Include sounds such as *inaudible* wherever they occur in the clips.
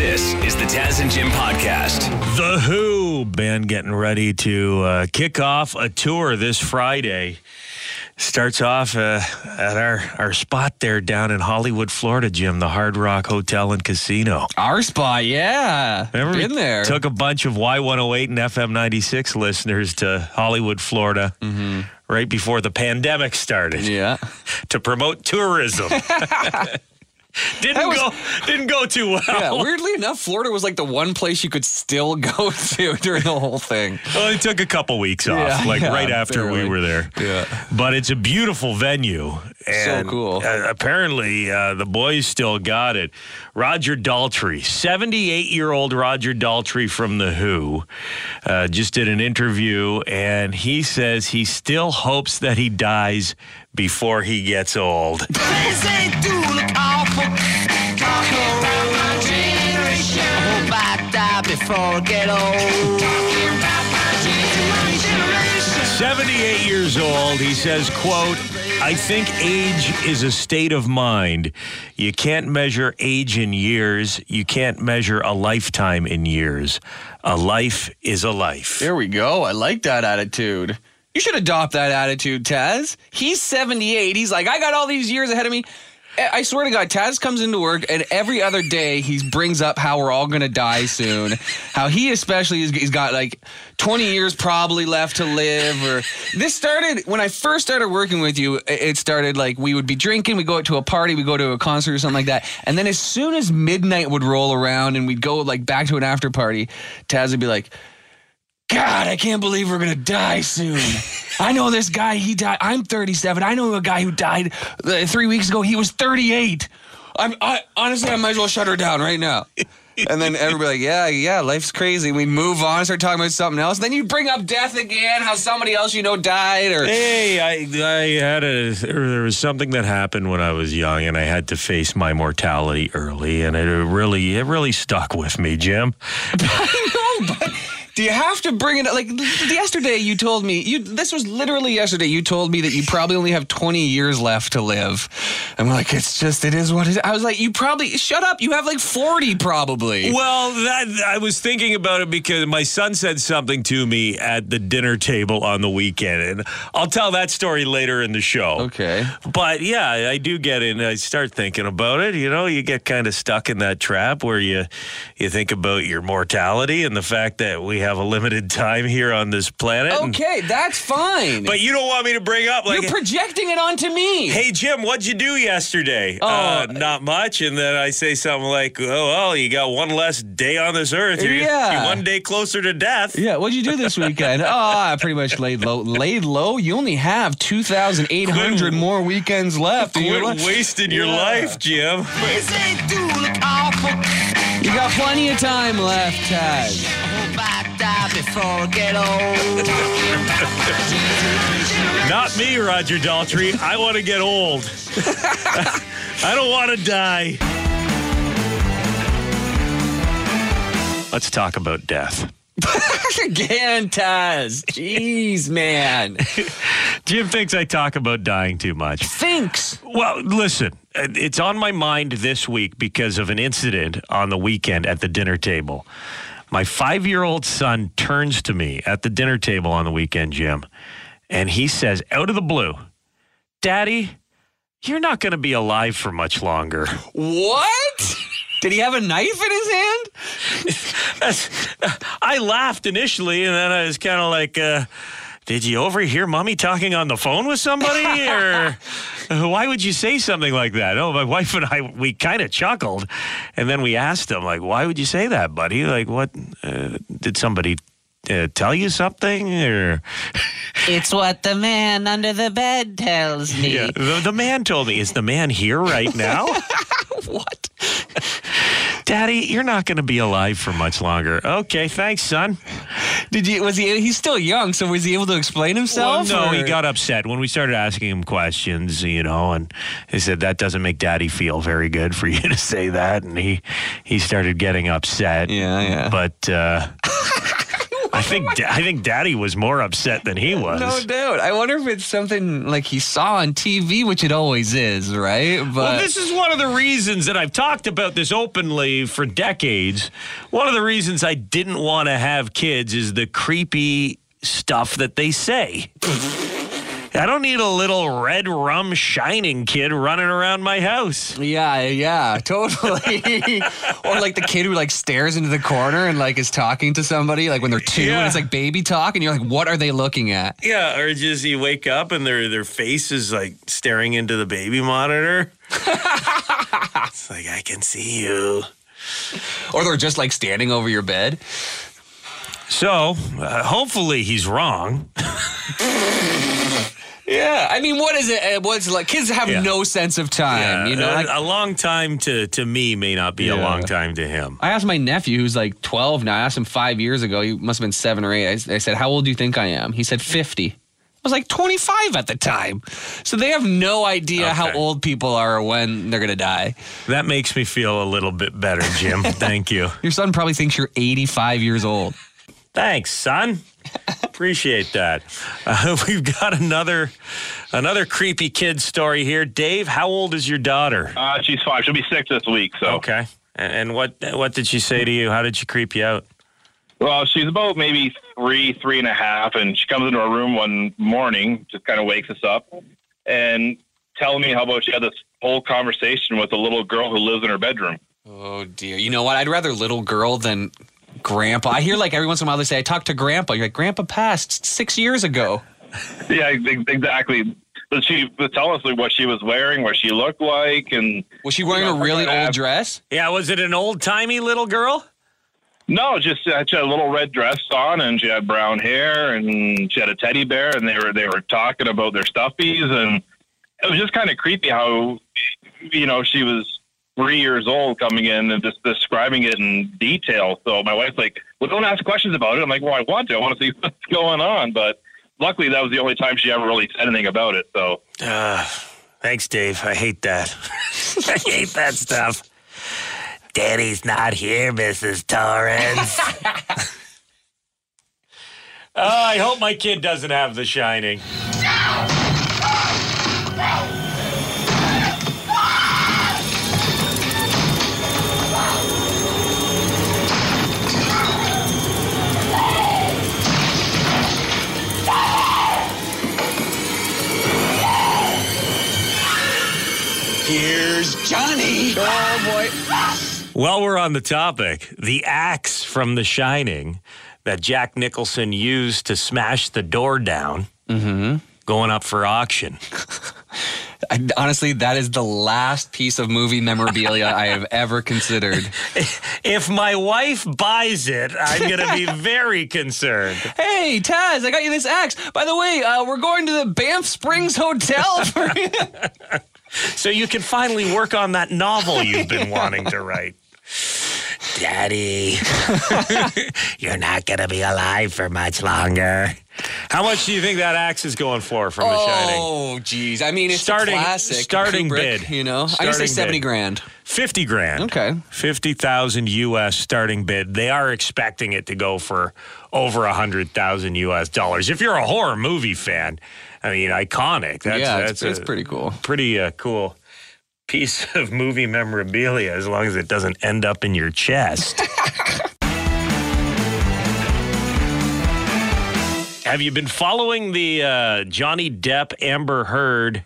This is the Taz and Jim podcast. The Who band getting ready to uh, kick off a tour this Friday. Starts off uh, at our, our spot there down in Hollywood, Florida, Jim, the Hard Rock Hotel and Casino. Our spot, yeah. Remember Been there. Took a bunch of Y108 and FM 96 listeners to Hollywood, Florida, right before the pandemic started yeah. *laughs* to promote tourism. *laughs* *laughs* didn't was- go didn't go too well. Yeah, weirdly enough, Florida was like the one place you could still go *laughs* to during the whole thing. Well, it took a couple weeks off, Yeah, like yeah, right after we were there. Yeah. But it's a beautiful venue. And cool. uh, apparently, uh, the boys still got it. Roger Daltrey, 78 year old Roger Daltrey from The Who, uh, just did an interview, and he says he still hopes that he dies before he gets old. Things they do look awful. Talk around my generation. I hope I die before I get old. Talking about my generation. 78 years old. He says, quote, I think age is a state of mind. You can't measure age in years. You can't measure a lifetime in years. A life is a life. There we go. I like that attitude. You should adopt that attitude, Taz. He's 78. He's like, I got all these years ahead of me. I swear to God, Taz comes into work and every other day he brings up how we're all going to die soon. How he especially is, he's got like 20 years probably left to live. Or this started when I first started working with you. It started like we would be drinking, we go out to a party, we go to a concert or something like that. And then as soon as midnight would roll around and we'd go like back to an after party, Taz would be like, God, I can't believe we're gonna die soon. *laughs* I know this guy. He died. I'm 37. I know a guy who died uh, three weeks ago. He was 38. I'm I, honestly, I might as well shut her down right now. And then everybody like, yeah, yeah, life's crazy. We move on, start talking about something else. Then you bring up death again, how somebody else you know died, or Hey, I, I had a, there was something that happened when I was young and I had to face my mortality early and it really, it really stuck with me, Jim. *laughs* I know, but do you have to bring it up? Like yesterday, you told me you. This was literally yesterday. You told me that you probably only have 20 years left to live. I'm like, it's just, it is what it is. I was like, you probably shut up. You have like 40 probably. Well, that I was thinking about it because my son said something to me at the dinner table on the weekend, and I'll tell that story later in the show. Okay. But yeah, I do get in. I start thinking about it. You know, you get kind of stuck in that trap where you you think about your mortality and the fact that we have a limited time here on this planet. and- Okay, that's fine. but you don't want me to bring up like. you're projecting it onto me. Hey Jim, what'd you do yesterday? Oh. uh, not much. And then I say something like, "Oh well, you got one less day on this earth. You're, Yeah. you're one day closer to death." Yeah, what'd you do this *laughs* weekend? oh, I pretty much laid low. Laid low. You only have two thousand eight hundred more weekends left. in your Quit life. wasting your Yeah. life, Jim. They do look awful. You got plenty of time left, Taz. I hope die before I get old. Talking *laughs* about my generation. Not me, Roger Daltrey. I want to get old. *laughs* I don't want to die. Let's talk about death. *laughs* Again, Taz. Jeez, man. Jim thinks I talk about dying too much. Thinks. Well, listen, it's on my mind this week because of an incident on the weekend at the dinner table. My five year old son turns to me at the dinner table on the weekend, Jim, and he says, out of the blue, Daddy, you're not going to be alive for much longer. What? Did he have a knife in his hand? *laughs* I laughed initially, and then I was kind of like, uh, did you overhear mommy talking on the phone with somebody? *laughs* or why would you say something like that? Oh, my wife and I, we kind of chuckled. And then we asked him, like, why would you say that, buddy? Like, what? Uh, did somebody uh, tell you something? Or, *laughs* It's what the man under the bed tells me. yeah, the, the man told me, is the man here right now? *laughs* What? Daddy, you're not going to be alive for much longer. Okay, thanks, son. Did you? Was he? He's still young, so was he able to explain himself? Well, no, or- he got upset when we started asking him questions, you know, and he said that doesn't make Daddy feel very good for you *laughs* to say that, and he he started getting upset. Yeah, yeah. But uh, I think I think Daddy was more upset than he *laughs* was. No doubt. I wonder if it's something like he saw on TV, which it always is, right? But Well, this is one of the reasons that I've talked about this openly for decades. One of the reasons I didn't want to have kids is the creepy stuff that they say. *laughs* I don't need a little red rum shining kid running around my house. yeah, yeah, totally. *laughs* or like the kid who like stares into the corner and like is talking to somebody, like when they're two, Yeah. and it's like baby talk, and you're like, what are they looking at? Yeah, or just you wake up and their their face is like staring into the baby monitor. *laughs* it's like I can see you. Or they're just like standing over your bed. So uh, hopefully he's wrong. *laughs* Yeah, I mean, what is it? What's like kids have Yeah. no sense of time, you know. a, Like, a long time to to me may not be a long time to him. I asked my nephew, who's like 12 now. I asked him five years ago. He must have been seven or eight. I, I said, "How old do you think I am?" He said, "50." I was like 25 at the time. So they have no idea how old people are or when they're gonna die. That makes me feel a little bit better, Jim. *laughs* Thank you. Your son probably thinks you're 85 years old. Thanks, son. Appreciate that. Uh, *laughs* we've got another another creepy kid story here. Dave, how old is your daughter? Uh, she's five. She'll be six this week. So, Okay. And, and what what did she say to you? How did she creep you out? well, she's about maybe three, three and a half, and she comes into our room one morning, just kind of wakes us up, and telling me how about she had this whole conversation with a little girl who lives in her bedroom. Oh dear. You know what? I'd rather little girl than grandpa. I hear like every once in a while they say, I talked to grandpa. You're like, grandpa passed six years ago. *laughs* Yeah, exactly. But she was telling us like, what she was wearing, what she looked like, and Was she wearing You know, a really old dress? Yeah, was it an old timey little girl? no, just uh, she had a little red dress on, and she had brown hair, and she had a teddy bear, and they were they were talking about their stuffies, and it was just kind of creepy how you know she was three years old coming in and just describing it in detail. So my wife's like, "Well, don't ask questions about it." I'm like, "Well, I want to. I want to see *laughs* what's going on," but luckily that was the only time she ever really said anything about it. So Uh, thanks, Dave. I hate that. *laughs* I hate that stuff. Daddy's not here, Mrs. Torrance. oh, *laughs* I hope my kid doesn't have The Shining. While we're on the topic, the axe from The Shining that Jack Nicholson used to smash the door down, going up for auction. *laughs* I, honestly, that is the last piece of movie memorabilia I have ever considered. *laughs* If my wife buys it, I'm going to be *laughs* very concerned. Hey, Taz, I got you this axe. By the way, uh, we're going to the Banff Springs Hotel. For So you can finally work on that novel you've been wanting to write. Daddy, *laughs* you're not going to be alive for much longer. How much do you think that axe is going for from The Shining? oh, geez. I mean, it's Starting- a classic. starting Kubrick, bid. You know, I'm gonna say seventy bid. grand. 50 grand. Okay. 50,000 US starting bid. They are expecting it to go for over 100,000 US dollars. If you're a horror movie fan, I mean, iconic. That's, yeah, that's it's, it's pretty cool. pretty uh, cool piece *laughs* of movie memorabilia as long as it doesn't end up in your chest. *laughs* Have you been following the uh, Johnny Depp Amber Heard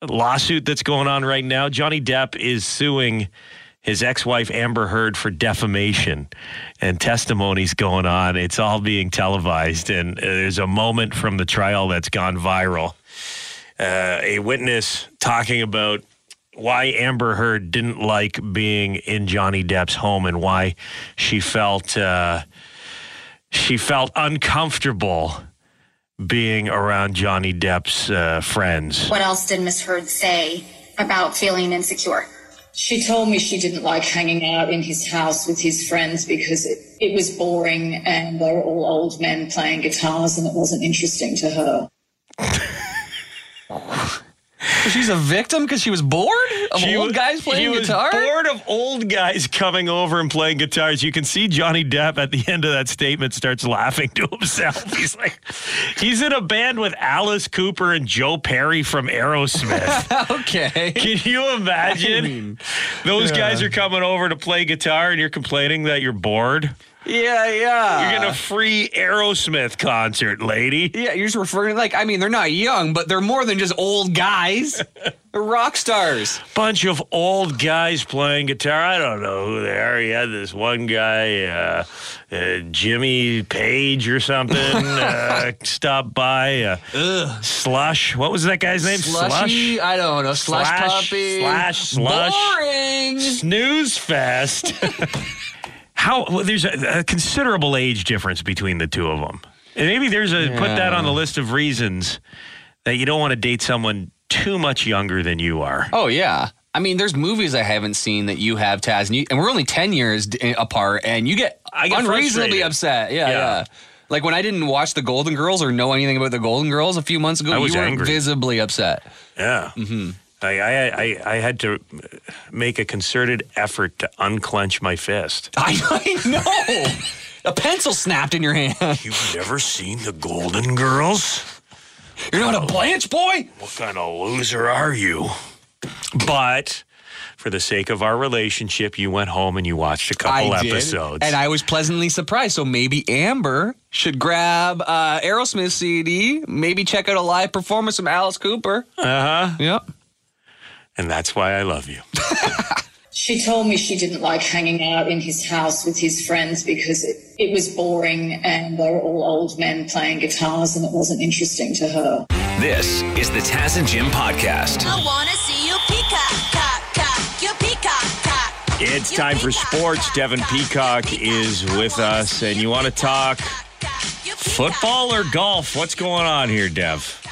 lawsuit that's going on right now? Johnny Depp is suing his ex-wife Amber Heard for defamation and testimonies going on. It's all being televised, and uh, there's a moment from the trial that's gone viral. Uh, a witness talking about why Amber Heard didn't like being in Johnny Depp's home and why she felt uh, she felt uncomfortable being around Johnny Depp's uh, friends. What else did Miss Heard say about feeling insecure? She told me she didn't like hanging out in his house with his friends because it, it was boring and they were all old men playing guitars and it wasn't interesting to her. *laughs* She's a victim because she was bored of She old wa- guys playing he guitar. Was bored of old guys coming over and playing guitars. You can see Johnny Depp at the end of that statement starts laughing to himself. *laughs* He's like, he's in a band with Alice Cooper and Joe Perry from Aerosmith. *laughs* okay. Can you imagine? Those guys are coming over to play guitar and you're complaining that you're bored? Yeah, yeah. You're getting a free Aerosmith concert, lady. Yeah, you're just referring like I mean they're not young, but they're more than just old guys. *laughs* they're rock stars. bunch of old guys playing guitar. I don't know who they are. He had this one guy, uh, uh, Jimmy Page or something, *laughs* uh, stop by. Uh, Slush. What was that guy's name? Slushy, I don't know. Slush Slash, puppy. slash, slush. Boring. Snooze Fest. *laughs* How well, there's a, a considerable age difference between the two of them. And maybe there's a put that on the list of reasons that you don't want to date someone too much younger than you are. Oh yeah. I mean, there's movies I haven't seen that you have, Taz, and, you, and we're only ten years d- apart, and you get I get unreasonably frustrated. upset. Yeah, Yeah. yeah, Like when I didn't watch the Golden Girls or know anything about the Golden Girls a few months ago, I was you were angry. visibly upset. Yeah. Mm-hmm. I, I, I, I had to make a concerted effort to unclench my fist. *laughs* I, I know. a pencil snapped in your hand. You've never seen the Golden Girls? You're not a Blanche boy. What kind of loser are you? But for the sake of our relationship, you went home and you watched a couple I did, episodes. and I was pleasantly surprised. So maybe Amber should grab uh, Aerosmith CD. Maybe check out a live performance from Alice Cooper. uh huh. Yep. And that's why I love you. *laughs* She told me she didn't like hanging out in his house with his friends because it, it was boring and they were all old men playing guitars and it wasn't interesting to her. This is the Taz and Jim podcast. I wanna see you peacock, cock, cock, you peacock, cock. It's You time for sports. cock, Devin cock, Peacock is with us, and you you want to talk peacock, cock, football or golf? What's going on here, Dev?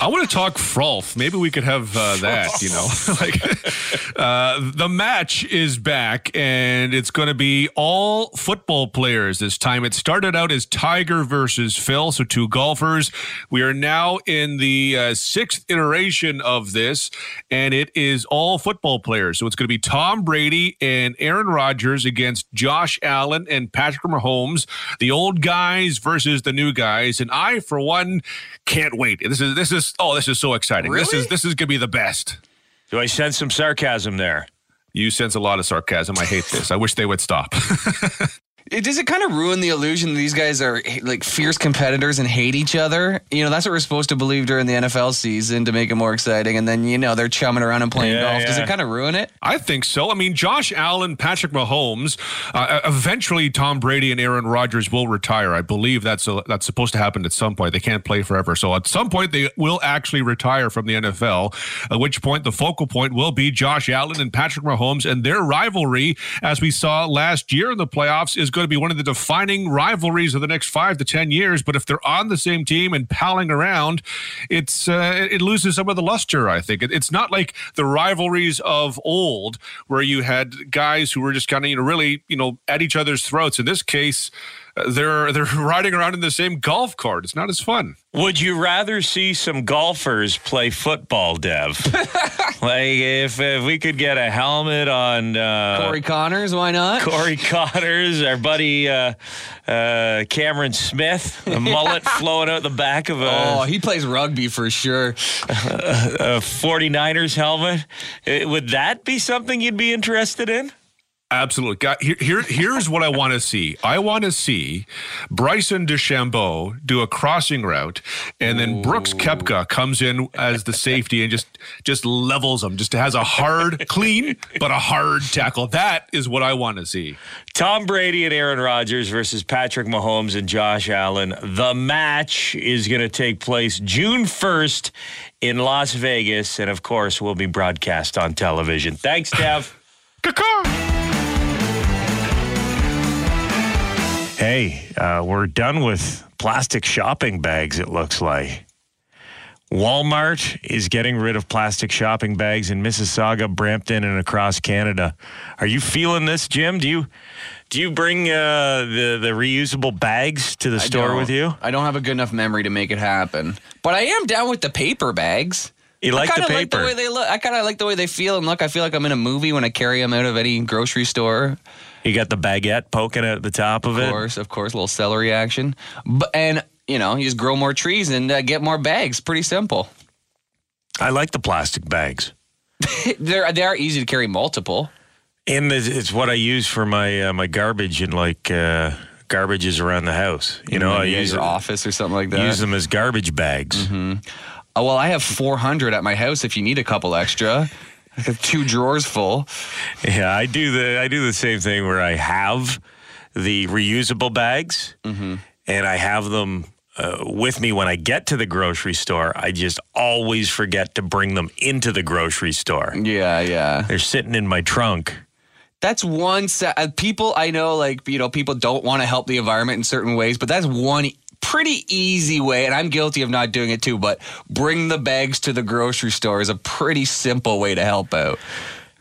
I want to talk frolf. Maybe we could have uh, that, you know. *laughs* like uh, the match is back and it's going to be all football players this time. It started out as Tiger versus Phil, so two golfers. We are now in the uh, sixth iteration of this and it is all football players. So it's going to be Tom Brady and Aaron Rodgers against Josh Allen and Patrick Mahomes, the old guys versus the new guys. And I, for one, can't wait. This is this is oh, this is so exciting. This is this is gonna be the best. Do I sense some sarcasm there? You sense a lot of sarcasm. I hate this. I wish they would stop. *laughs* It, does it kind of ruin the illusion that these guys are like fierce competitors and hate each other? You know, that's what we're supposed to believe during the NFL season to make it more exciting. And then, you know, they're chumming around and playing Yeah, golf. Does it kind of ruin it? I think so. I mean, Josh Allen, Patrick Mahomes, uh, eventually Tom Brady and Aaron Rodgers will retire. I believe that's uh that's supposed to happen at some point. They can't play forever, so at some point they will actually retire from the NFL. At which point the focal point will be Josh Allen and Patrick Mahomes, and their rivalry, as we saw last year in the playoffs, is going to be one of the defining rivalries of the next five to ten years. But if they're on the same team and palling around, it's uh, it loses some of the luster. I think it, it's not like the rivalries of old where you had guys who were just kind of you know really you know at each other's throats. In this case, they're they're *laughs* riding around in the same golf cart. It's not as fun. Would you rather see some golfers play football, Dev? *laughs* like if if we could get a helmet on uh, Corey Conners, why not? Corey *laughs* Conners, our buddy uh, uh, Cameron Smith, the mullet flowing out the back of a, Oh, he plays rugby for sure. a 49ers helmet. Uh, Would that be something you'd be interested in? Absolutely. Got, here, here, here's what I want to see. I want to see Bryson DeChambeau do a crossing route, and then Brooks Koepka comes in as the safety and just just levels him. Just has a hard, clean, but a hard tackle. That is what I want to see. Tom Brady and Aaron Rodgers versus Patrick Mahomes and Josh Allen. The match is going to take place June 1st in Las Vegas, and of course, will be broadcast on television. Thanks, Dev. Hey, uh, we're done with plastic shopping bags, it looks like. Walmart is getting rid of plastic shopping bags in Mississauga, Brampton, and across Canada. Are you feeling this, Jim? Do you do you bring uh, the the reusable bags to the I store with you? I don't have a good enough memory to make it happen. But I am down with the paper bags. You like I the kind of like the way they look. I kind of like the way they feel and look. I feel like I'm in a movie when I carry them out of any grocery store. You got the baguette poking at the top of Of it. Of course, of course, a little celery action. But and you know, you just grow more trees and uh, get more bags. Pretty simple. I like the plastic bags. *laughs* They're they are easy to carry multiple. And it's what I use for my uh, my garbage and like uh, garbages around the house. You know, I use your it- office or something like that. use them as garbage bags. Oh, well, I have 400 at my house. If you need a couple extra, two drawers full. Yeah, I do the I do the same thing where I have the reusable bags, Mm-hmm. and I have them uh, with me when I get to the grocery store. I just always forget to bring them into the grocery store. Yeah, yeah. They're sitting in my trunk. That's one set. Uh, people I know, like you know, people don't want to help the environment in certain ways, but that's one pretty easy way. And I'm guilty of not doing it too. But bring the bags to the grocery store is a pretty simple way to help out.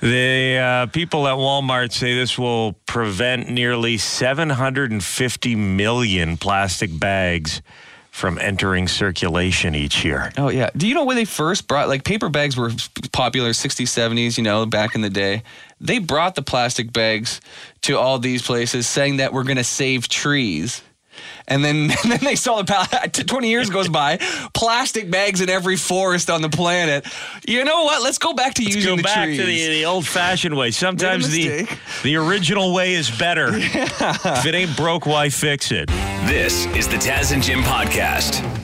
The uh, people at Walmart say this will prevent nearly 750 million plastic bags from entering circulation each year. Oh yeah. Do you know when they first brought like paper bags were popular 60s 70s, you know, back in the day. They brought the plastic bags to all these places saying that we're going to save trees. And then, *laughs* and then they saw the *laughs* 20 years goes by, plastic bags in every forest on the planet. You know what? Let's go back to Let's using go the back trees. to the, the old-fashioned way. Sometimes the the original way is better. *laughs* If it ain't broke, why fix it? This is the Taz and Jim podcast.